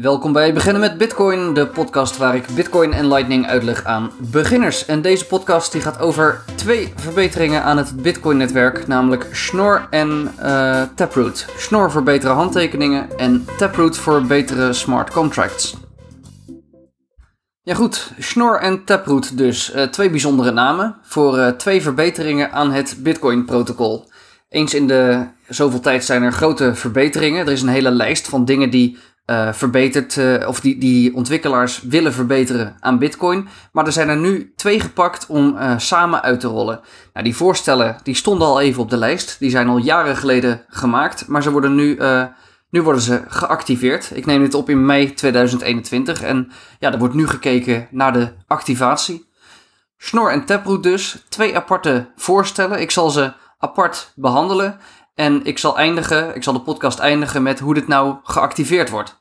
Welkom bij Beginnen met Bitcoin, de podcast waar ik Bitcoin en Lightning uitleg aan beginners. En deze podcast die gaat over twee verbeteringen aan het Bitcoin-netwerk, namelijk Schnorr en uh, Taproot. Schnorr voor betere handtekeningen en Taproot voor betere smart contracts. Ja goed, Schnorr en Taproot dus. Uh, twee bijzondere namen voor uh, twee verbeteringen aan het Bitcoin-protocol. Eens in de zoveel tijd zijn er grote verbeteringen. Er is een hele lijst van dingen die uh, of die, die ontwikkelaars willen verbeteren aan Bitcoin. Maar er zijn er nu twee gepakt om uh, samen uit te rollen. Nou, die voorstellen die stonden al even op de lijst. Die zijn al jaren geleden gemaakt, maar ze worden nu, nu worden ze geactiveerd. Ik neem dit op in mei 2021 en ja, er wordt nu gekeken naar de activatie. Schnorr en Taproot dus, twee aparte voorstellen. Ik zal ze apart behandelen. En ik zal eindigen, ik zal de podcast eindigen met hoe dit nou geactiveerd wordt.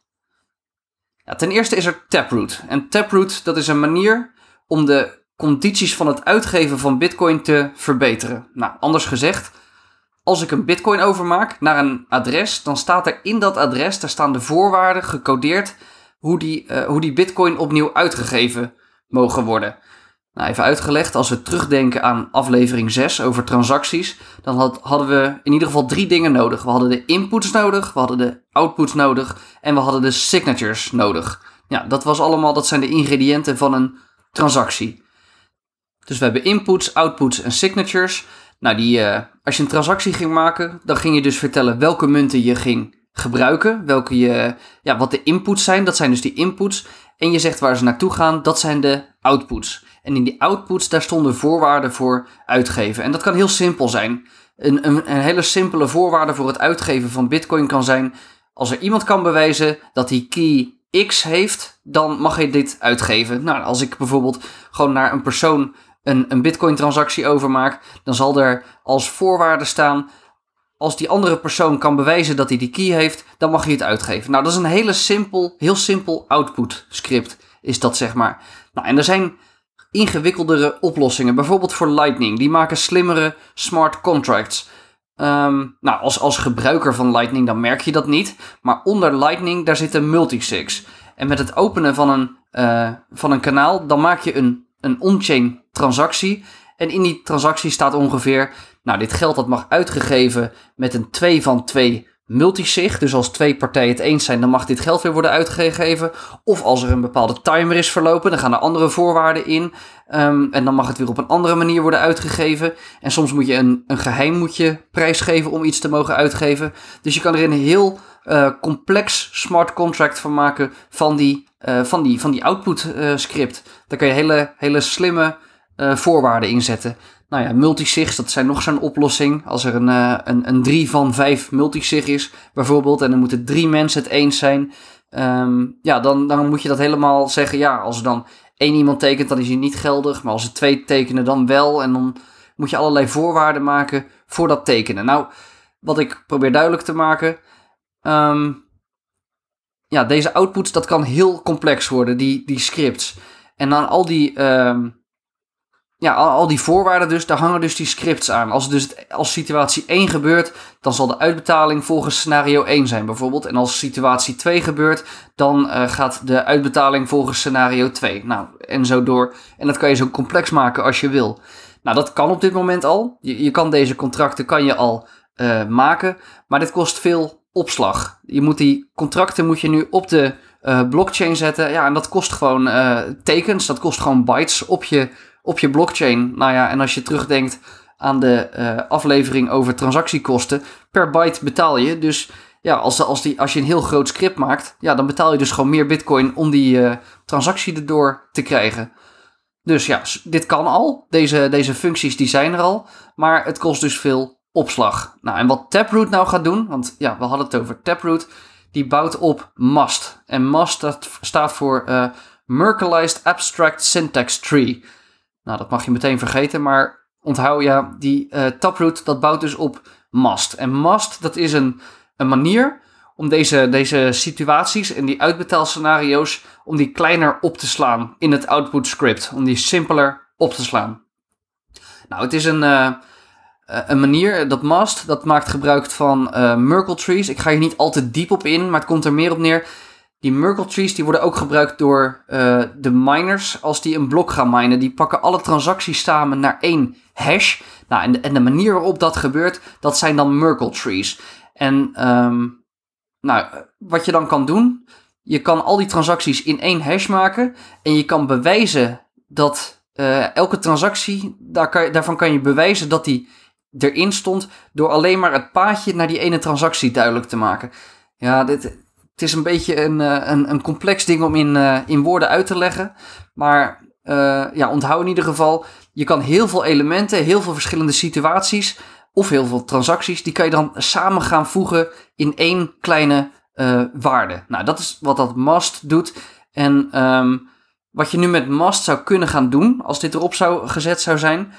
Ten eerste is er Taproot. En Taproot, dat is een manier om de condities van het uitgeven van Bitcoin te verbeteren. Nou, anders gezegd, als ik een Bitcoin overmaak naar een adres, dan staat er in dat adres, daar staan de voorwaarden gecodeerd hoe die, uh, hoe die Bitcoin opnieuw uitgegeven mogen worden. Nou, even uitgelegd, als we terugdenken aan aflevering 6 over transacties, dan had, hadden we in ieder geval drie dingen nodig. We hadden de inputs nodig, we hadden de outputs nodig en we hadden de signatures nodig. Ja, dat was allemaal, dat zijn de ingrediënten van een transactie. Dus we hebben inputs, outputs en signatures. Nou, die, uh, als je een transactie ging maken, dan ging je dus vertellen welke munten je ging gebruiken, welke je, ja, wat de inputs zijn, dat zijn dus die inputs. En je zegt waar ze naartoe gaan, dat zijn de outputs. En in die outputs, daar stonden voorwaarden voor uitgeven. En dat kan heel simpel zijn. Een, een, een hele simpele voorwaarde voor het uitgeven van Bitcoin kan zijn: als er iemand kan bewijzen dat hij key X heeft, dan mag je dit uitgeven. Nou, als ik bijvoorbeeld gewoon naar een persoon een, een Bitcoin-transactie overmaak, dan zal er als voorwaarde staan: als die andere persoon kan bewijzen dat hij die key heeft, dan mag je het uitgeven. Nou, dat is een hele simpel, heel simpel output script, is dat zeg maar. Nou, en er zijn ingewikkeldere oplossingen. Bijvoorbeeld voor Lightning. Die maken slimmere smart contracts. Um, nou, als, als gebruiker van Lightning dan merk je dat niet. Maar onder Lightning daar zit een multisigs. En met het openen van een, uh, van een kanaal, dan maak je een, een on-chain transactie. En in die transactie staat ongeveer, nou dit geld dat mag uitgegeven met een 2 van 2 multisig. Dus als twee partijen het eens zijn, dan mag dit geld weer worden uitgegeven. Of als er een bepaalde timer is verlopen, dan gaan er andere voorwaarden in. Um, en dan mag het weer op een andere manier worden uitgegeven. En soms moet je een, een geheim moet je prijsgeven om iets te mogen uitgeven. Dus je kan er een heel uh, complex smart contract van maken van die, uh, van die, van die output uh, script. Daar kan je hele, hele slimme voorwaarden in zetten. Nou ja, multisigs, dat zijn nog zo'n oplossing. Als er een, uh, een, een 3 van 5 multisig is, bijvoorbeeld, en dan moeten drie mensen het eens zijn. Um, ja, dan, dan moet je dat helemaal zeggen. Ja, als er dan één iemand tekent, dan is hij niet geldig. Maar als er twee tekenen, dan wel. En dan moet je allerlei voorwaarden maken voor dat tekenen. Nou, wat ik probeer duidelijk te maken. Um, ja, deze outputs, dat kan heel complex worden, die, die scripts. En dan al die. Um, ja, al, al, die voorwaarden dus, daar hangen dus die scripts aan. Als, dus als situatie 1 gebeurt, dan zal de uitbetaling volgens scenario 1 zijn bijvoorbeeld. En als situatie 2 gebeurt, dan uh, gaat de uitbetaling volgens scenario 2. Nou, en zo door. En dat kan je zo complex maken als je wil. Nou, dat kan op dit moment al. Je, je kan deze contracten kan je al uh, maken, maar dit kost veel opslag. Je moet die contracten moet je nu op de uh, blockchain zetten. Ja, en dat kost gewoon tekens, dat kost gewoon bytes op je op je blockchain. Nou ja, en als je terugdenkt aan de uh, aflevering over transactiekosten, per byte betaal je. Dus ja, als, als, die, als je een heel groot script maakt, ja, dan betaal je dus gewoon meer bitcoin om die uh, transactie erdoor te krijgen. Dus ja, dit kan al. Deze, deze functies die zijn er al. Maar het kost dus veel opslag. Nou, en wat Taproot nou gaat doen, want ja, we hadden het over Taproot. Die bouwt op MAST. En MAST dat staat voor uh, Merkleized Abstract Syntax Tree. Nou, dat mag je meteen vergeten, maar onthoud ja, die uh, Taproot, dat bouwt dus op mast. En mast, dat is een, een manier om deze, deze situaties en die uitbetaalscenario's, om die kleiner op te slaan in het output script. Om die simpeler op te slaan. Nou, het is een, uh, een manier, dat mast, dat maakt gebruik van uh, Merkle trees. Ik ga hier niet al te diep op in, maar het komt er meer op neer die Merkle trees die worden ook gebruikt door uh, de miners als die een blok gaan minen. Die pakken alle transacties samen naar één hash. Nou, en de, en de manier waarop dat gebeurt, dat zijn dan Merkle trees. En um, nou, wat je dan kan doen, je kan al die transacties in één hash maken. En je kan bewijzen dat uh, elke transactie, daar kan, daarvan kan je bewijzen dat die erin stond door alleen maar het paadje naar die ene transactie duidelijk te maken. Ja, dit, het is een beetje een, eh, een, een complex ding om in, uh, in woorden uit te leggen. Maar uh, ja, onthoud in ieder geval, je kan heel veel elementen, heel veel verschillende situaties of heel veel transacties, die kan je dan samen gaan voegen in één kleine waarde. Nou, dat is wat dat must doet. En um, wat je nu met must zou kunnen gaan doen, als dit erop zou gezet zou zijn,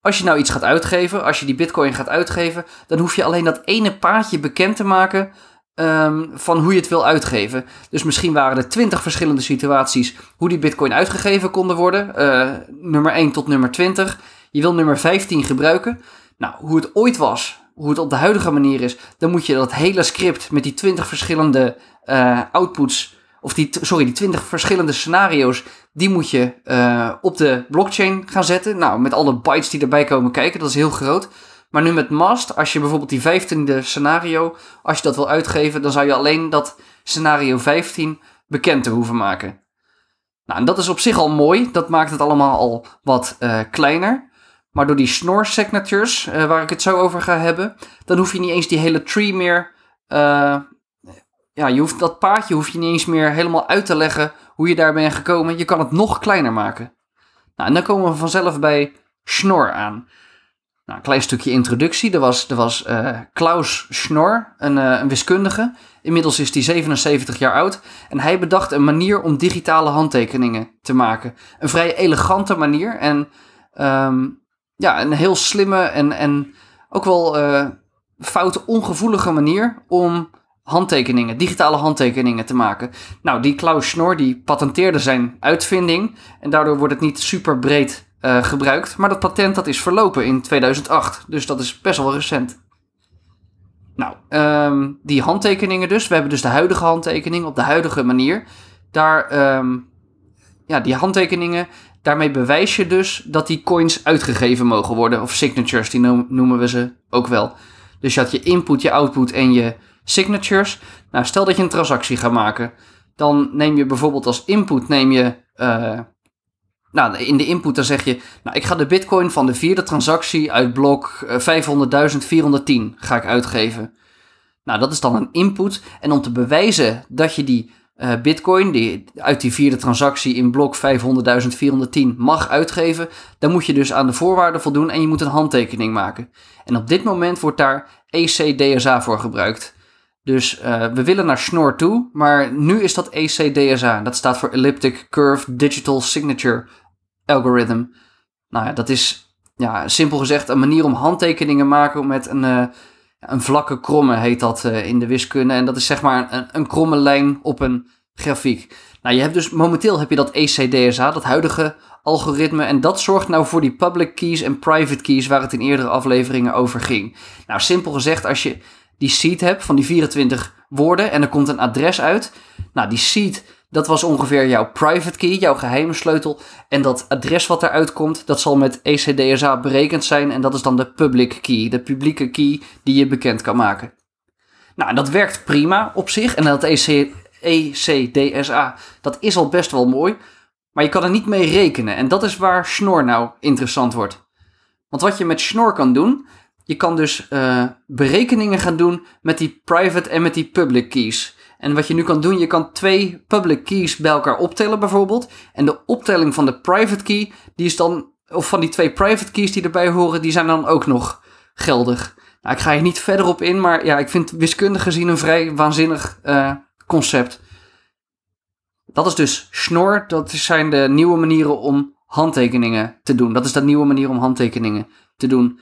als je nou iets gaat uitgeven, als je die bitcoin gaat uitgeven, dan hoef je alleen dat ene paadje bekend te maken um, van hoe je het wil uitgeven. Dus misschien waren er twintig verschillende situaties hoe die bitcoin uitgegeven konden worden. Uh, nummer 1 tot nummer 20. Je wil nummer 15 gebruiken. Nou, hoe het ooit was, hoe het op de huidige manier is, dan moet je dat hele script met die 20 verschillende uh, outputs, of die, sorry, die 20 verschillende scenario's, die moet je uh, op de blockchain gaan zetten. Nou, met alle bytes die erbij komen kijken, dat is heel groot. Maar nu met Mast, als je bijvoorbeeld die 15e scenario, als je dat wil uitgeven, dan zou je alleen dat scenario 15 bekend te hoeven maken. Nou, en dat is op zich al mooi. Dat maakt het allemaal al wat uh, kleiner. Maar door die snor signatures, uh, waar ik het zo over ga hebben, dan hoef je niet eens die hele tree meer. Uh, ja, je hoeft, dat paadje hoef je niet eens meer helemaal uit te leggen hoe je daar bent gekomen. Je kan het nog kleiner maken. Nou, en dan komen we vanzelf bij Schnorr aan. Nou, een klein stukje introductie. Er was, er was uh, Klaus Schnorr, een, uh, een, wiskundige. Inmiddels is hij 77 jaar oud. En hij bedacht een manier om digitale handtekeningen te maken. Een vrij elegante manier. En um, ja, een heel slimme en, en ook wel uh, foute, ongevoelige manier om handtekeningen, digitale handtekeningen te maken. Nou, die Klaus Schnorr die patenteerde zijn uitvinding. En daardoor wordt het niet super breed uh, gebruikt. Maar dat patent dat is verlopen in 2008. Dus dat is best wel recent. Nou, um, die handtekeningen dus. We hebben dus de huidige handtekening op de huidige manier. Daar, um, ja, die handtekeningen, daarmee bewijs je dus dat die coins uitgegeven mogen worden. Of signatures, die noemen we ze ook wel. Dus je had je input, je output en je signatures. Nou, stel dat je een transactie gaat maken. Dan neem je bijvoorbeeld als input neem je uh, nou, in de input dan zeg je, nou, ik ga de bitcoin van de vierde transactie uit blok 500.410 eh, ga ik uitgeven. Nou, dat is dan een input. En om te bewijzen dat je die uh, bitcoin die uit die vierde transactie in blok 500.410 mag uitgeven, dan moet je dus aan de voorwaarden voldoen en je moet een handtekening maken. En op dit moment wordt daar ECDSA voor gebruikt. Dus uh, we willen naar Schnorr toe, maar nu is dat ECDSA. Dat staat voor Elliptic Curve Digital Signature algorithm. Nou ja, dat is ja, simpel gezegd een manier om handtekeningen maken met een, uh, een vlakke kromme, heet dat uh, in de wiskunde. En dat is zeg maar een, een kromme lijn op een grafiek. Nou, je hebt dus momenteel heb je dat ECDSA, dat huidige algoritme. En dat zorgt nou voor die public keys en private keys waar het in eerdere afleveringen over ging. Nou, simpel gezegd, als je die seed hebt van die 24 woorden en er komt een adres uit. Nou, die seed dat was ongeveer jouw private key, jouw geheime sleutel. En dat adres wat eruit komt, dat zal met ECDSA berekend zijn. En dat is dan de public key, de publieke key die je bekend kan maken. Nou, dat werkt prima op zich. En dat EC, ECDSA, dat is al best wel mooi. Maar je kan er niet mee rekenen. En dat is waar Schnorr nou interessant wordt. Want wat je met Schnorr kan doen, je kan dus uh, berekeningen gaan doen met die private en met die public keys. En wat je nu kan doen, je kan twee public keys bij elkaar optellen bijvoorbeeld. En de optelling van de private key, die is dan, of van die twee private keys die erbij horen, die zijn dan ook nog geldig. Nou, ik ga hier niet verder op in, maar ja, ik vind wiskundig gezien een vrij waanzinnig uh, concept. Dat is dus Schnorr, dat zijn de nieuwe manieren om handtekeningen te doen. Dat is de nieuwe manier om handtekeningen te doen.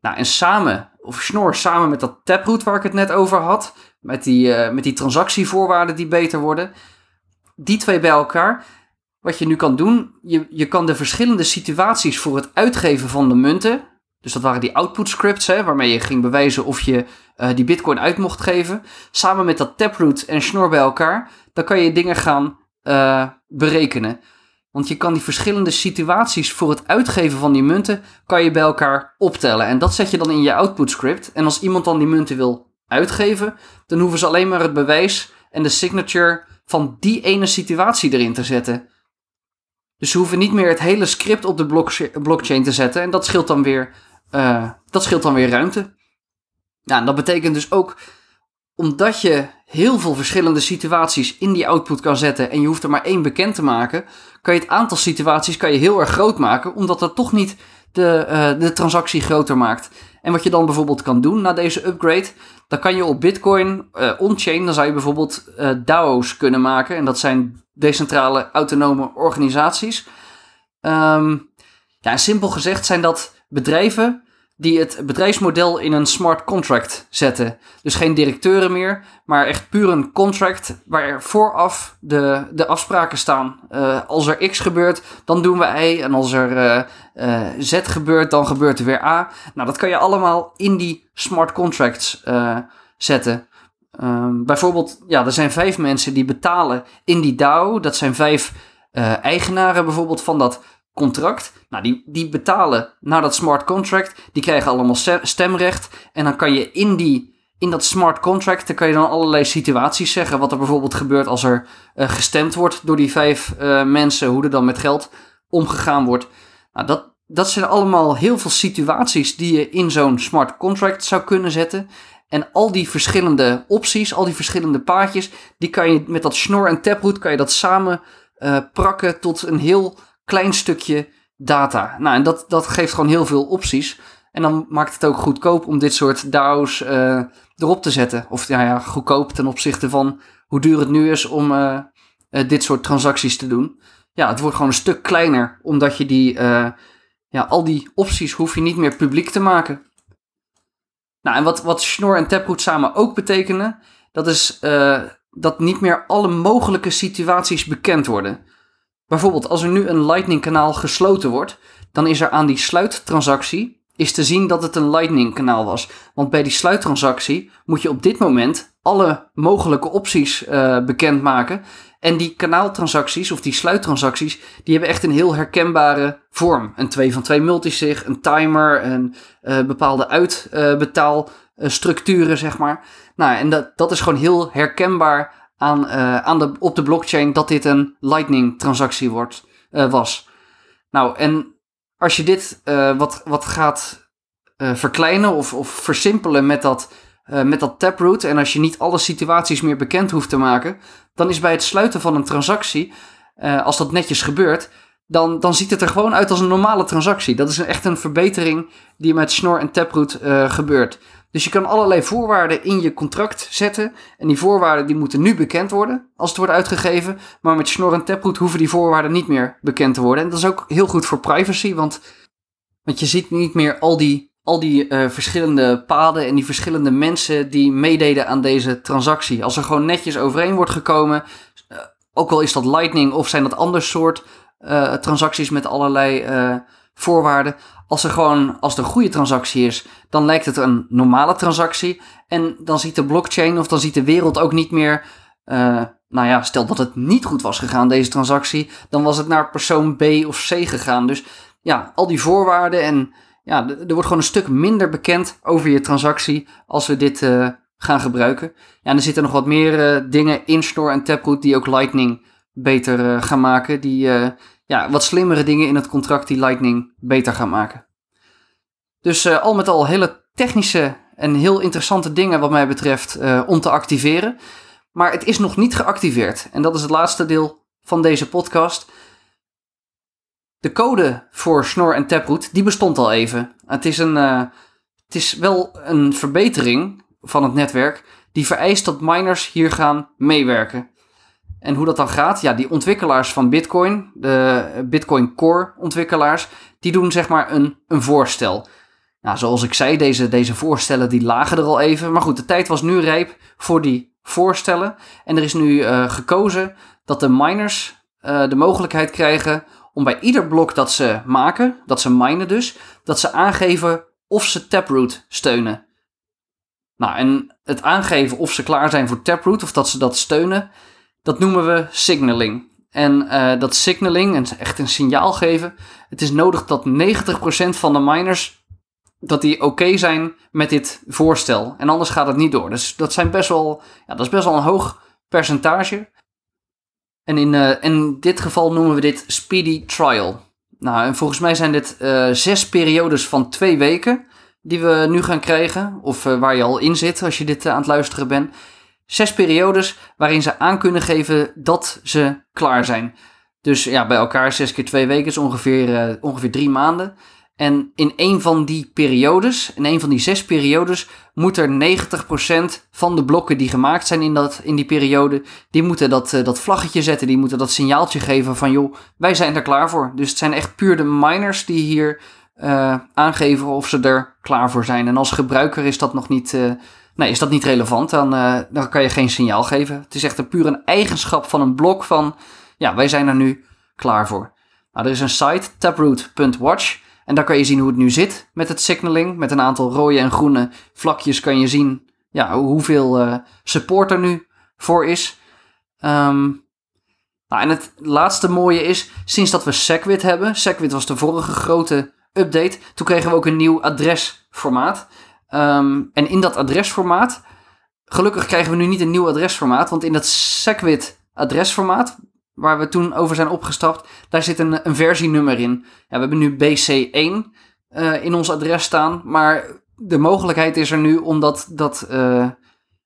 Nou, en samen, of Schnorr samen met dat Taproot waar ik het net over had, met die, uh, met die transactievoorwaarden die beter worden. Die twee bij elkaar. Wat je nu kan doen, je, je kan de verschillende situaties voor het uitgeven van de munten. Dus dat waren die output scripts, hè, waarmee je ging bewijzen of je uh, die bitcoin uit mocht geven. Samen met dat Taproot en Schnorr bij elkaar. dan kan je dingen gaan uh, berekenen. Want je kan die verschillende situaties voor het uitgeven van die munten, kan je bij elkaar optellen. En dat zet je dan in je output script. En als iemand dan die munten wil uitgeven, dan hoeven ze alleen maar het bewijs en de signature van die ene situatie erin te zetten. Dus ze hoeven niet meer het hele script op de blockchain te zetten. En dat scheelt dan weer, uh, dat scheelt dan weer ruimte. Ja, en dat betekent dus ook, omdat je heel veel verschillende situaties in die output kan zetten en je hoeft er maar één bekend te maken, kan je het aantal situaties kan je heel erg groot maken, omdat dat toch niet de, uh, de transactie groter maakt. En wat je dan bijvoorbeeld kan doen na deze upgrade, dan kan je op Bitcoin uh, on-chain, dan zou je bijvoorbeeld uh, DAO's kunnen maken. En dat zijn decentrale autonome organisaties. Um, ja, simpel gezegd zijn dat bedrijven die het bedrijfsmodel in een smart contract zetten. Dus geen directeuren meer, maar echt puur een contract waar vooraf de, de afspraken staan. Uh, als er X gebeurt, dan doen we Y. En als er uh, uh, Z gebeurt, dan gebeurt er weer A. Nou, dat kan je allemaal in die smart contracts zetten. Um, bijvoorbeeld, ja, er zijn vijf mensen die betalen in die DAO. Dat zijn vijf eigenaren bijvoorbeeld van dat contract. Nou, die, die betalen naar dat smart contract. Die krijgen allemaal stemrecht. En dan kan je in, die, in dat smart contract, dan kan je dan allerlei situaties zeggen. Wat er bijvoorbeeld gebeurt als er uh, gestemd wordt door die vijf uh, mensen. Hoe er dan met geld omgegaan wordt. Nou, dat, dat zijn allemaal heel veel situaties die je in zo'n smart contract zou kunnen zetten. En al die verschillende opties, al die verschillende paadjes, die kan je met dat Schnorr en Taproot kan je dat samen uh, prakken tot een heel klein stukje data. Nou, en dat, dat geeft gewoon heel veel opties. En dan maakt het ook goedkoop om dit soort DAO's uh, erop te zetten. Of ja, ja, goedkoop ten opzichte van hoe duur het nu is om uh, uh, dit soort transacties te doen. Ja, het wordt gewoon een stuk kleiner, omdat je die, ja, al die opties hoef je niet meer publiek te maken. Nou, en wat, wat Schnorr en Taproot samen ook betekenen, dat is dat niet meer alle mogelijke situaties bekend worden. Bijvoorbeeld, als er nu een Lightning kanaal gesloten wordt, dan is er aan die sluittransactie is te zien dat het een Lightning kanaal was. Want bij die sluittransactie moet je op dit moment alle mogelijke opties uh, bekendmaken. En die kanaaltransacties of die sluittransacties, die hebben echt een heel herkenbare vorm. Een 2 van 2 multisig, een timer, een uh, bepaalde uitbetaalstructuren, zeg maar. Nou, en dat, dat is gewoon heel herkenbaar aan, uh, aan de, op de blockchain dat dit een Lightning transactie wordt, uh, was. Nou, en als je dit uh, wat, wat gaat verkleinen of, of versimpelen met dat, met dat taproot en als je niet alle situaties meer bekend hoeft te maken, dan is bij het sluiten van een transactie, als dat netjes gebeurt, dan, dan ziet het er gewoon uit als een normale transactie. Dat is echt een verbetering die met Schnorr en Taproot gebeurt. Dus je kan allerlei voorwaarden in je contract zetten. En die voorwaarden die moeten nu bekend worden als het wordt uitgegeven. Maar met Schnorr en Taproot hoeven die voorwaarden niet meer bekend te worden. En dat is ook heel goed voor privacy, want, want je ziet niet meer al die, al die uh, verschillende paden en die verschillende mensen die meededen aan deze transactie. Als er gewoon netjes overeen wordt gekomen, uh, ook al is dat Lightning of zijn dat ander soort uh, transacties met allerlei voorwaarden. Als er gewoon, als een goede transactie is, dan lijkt het een normale transactie. En dan ziet de blockchain of dan ziet de wereld ook niet meer. Uh, nou ja, stel dat het niet goed was gegaan, deze transactie, dan was het naar persoon B of C gegaan. Dus ja, al die voorwaarden en ja, er wordt gewoon een stuk minder bekend over je transactie als we dit uh, gaan gebruiken. Ja, er zitten nog wat meer uh, dingen in Store en Taproot die ook Lightning beter gaan maken. Die, ja, wat slimmere dingen in het contract die Lightning beter gaan maken. Dus uh, al met al hele technische en heel interessante dingen wat mij betreft uh, om te activeren. Maar het is nog niet geactiveerd. En dat is het laatste deel van deze podcast. De code voor Snor en Taproot, die bestond al even. Het is, een, uh, het is wel een verbetering van het netwerk die vereist dat miners hier gaan meewerken. En hoe dat dan gaat, ja, die ontwikkelaars van Bitcoin, de Bitcoin Core ontwikkelaars, die doen zeg maar een, een voorstel. Nou, zoals ik zei, deze, deze voorstellen die lagen er al even. Maar goed, de tijd was nu rijp voor die voorstellen. En er is nu uh, gekozen dat de miners uh, de mogelijkheid krijgen om bij ieder blok dat ze maken, dat ze minen dus, dat ze aangeven of ze Taproot steunen. Nou, en het aangeven of ze klaar zijn voor Taproot of dat ze dat steunen, Dat noemen we signaling. En uh, dat signaling, en echt een signaal geven, het is nodig dat 90% van de miners dat die oké zijn met dit voorstel. En anders gaat het niet door. Dus dat, zijn best wel, ja, dat is best wel een hoog percentage. En in, uh, in dit geval noemen we dit speedy trial. Nou, en volgens mij zijn dit uh, zes periodes van twee weken die we nu gaan krijgen. Of waar je al in zit als je dit aan het luisteren bent. Zes periodes waarin ze aan kunnen geven dat ze klaar zijn. Dus ja, bij elkaar zes keer twee weken is ongeveer, ongeveer drie maanden. En in een van die periodes, in een van die zes periodes, moet er 90% van de blokken die gemaakt zijn in, dat, in die periode, die moeten dat, uh, dat vlaggetje zetten, die moeten dat signaaltje geven van joh, wij zijn er klaar voor. Dus het zijn echt puur de miners die hier uh, aangeven of ze er klaar voor zijn. En als gebruiker is dat nog niet, nee, is dat niet relevant, dan, dan kan je geen signaal geven. Het is echt een puur een eigenschap van een blok van, ja, wij zijn er nu klaar voor. Nou, er is een site, taproot.watch. En daar kan je zien hoe het nu zit met het signaling. Met een aantal rode en groene vlakjes kan je zien ja, hoeveel uh, support er nu voor is. Um, nou, en het laatste mooie is, sinds dat we Segwit hebben, Segwit was de vorige grote update, toen kregen we ook een nieuw adresformaat. Um, en in dat adresformaat, gelukkig krijgen we nu niet een nieuw adresformaat, want in dat Segwit adresformaat, waar we toen over zijn opgestapt, daar zit een, een versienummer in. Ja, we hebben nu BC1 uh, eh, in ons adres staan, maar de mogelijkheid is er nu om dat, dat, uh,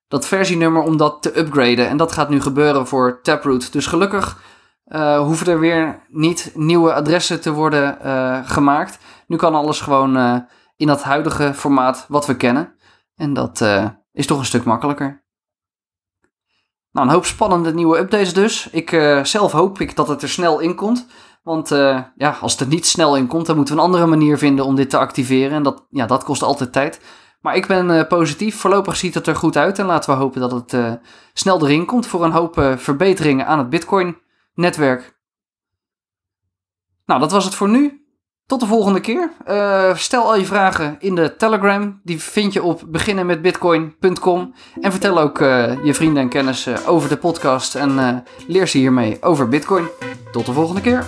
dat versienummer om dat te upgraden. En dat gaat nu gebeuren voor Taproot. Dus gelukkig uh, hoeven er weer niet nieuwe adressen te worden gemaakt. Nu kan alles gewoon in dat huidige formaat wat we kennen. En dat is toch een stuk makkelijker. Nou, een hoop spannende nieuwe updates dus. Ik uh, zelf hoop ik dat het er snel in komt. Want uh, ja, als het er niet snel in komt, dan moeten we een andere manier vinden om dit te activeren. En dat, ja, dat kost altijd tijd. Maar ik ben positief. Voorlopig ziet het er goed uit. En laten we hopen dat het snel erin komt voor een hoop verbeteringen aan het Bitcoin-netwerk. Nou, dat was het voor nu. Tot de volgende keer. Uh, stel al je vragen in de Telegram. Die vind je op beginnenmetbitcoin.com. En vertel ook uh, je vrienden en kennissen over de podcast. En uh, leer ze hiermee over Bitcoin. Tot de volgende keer.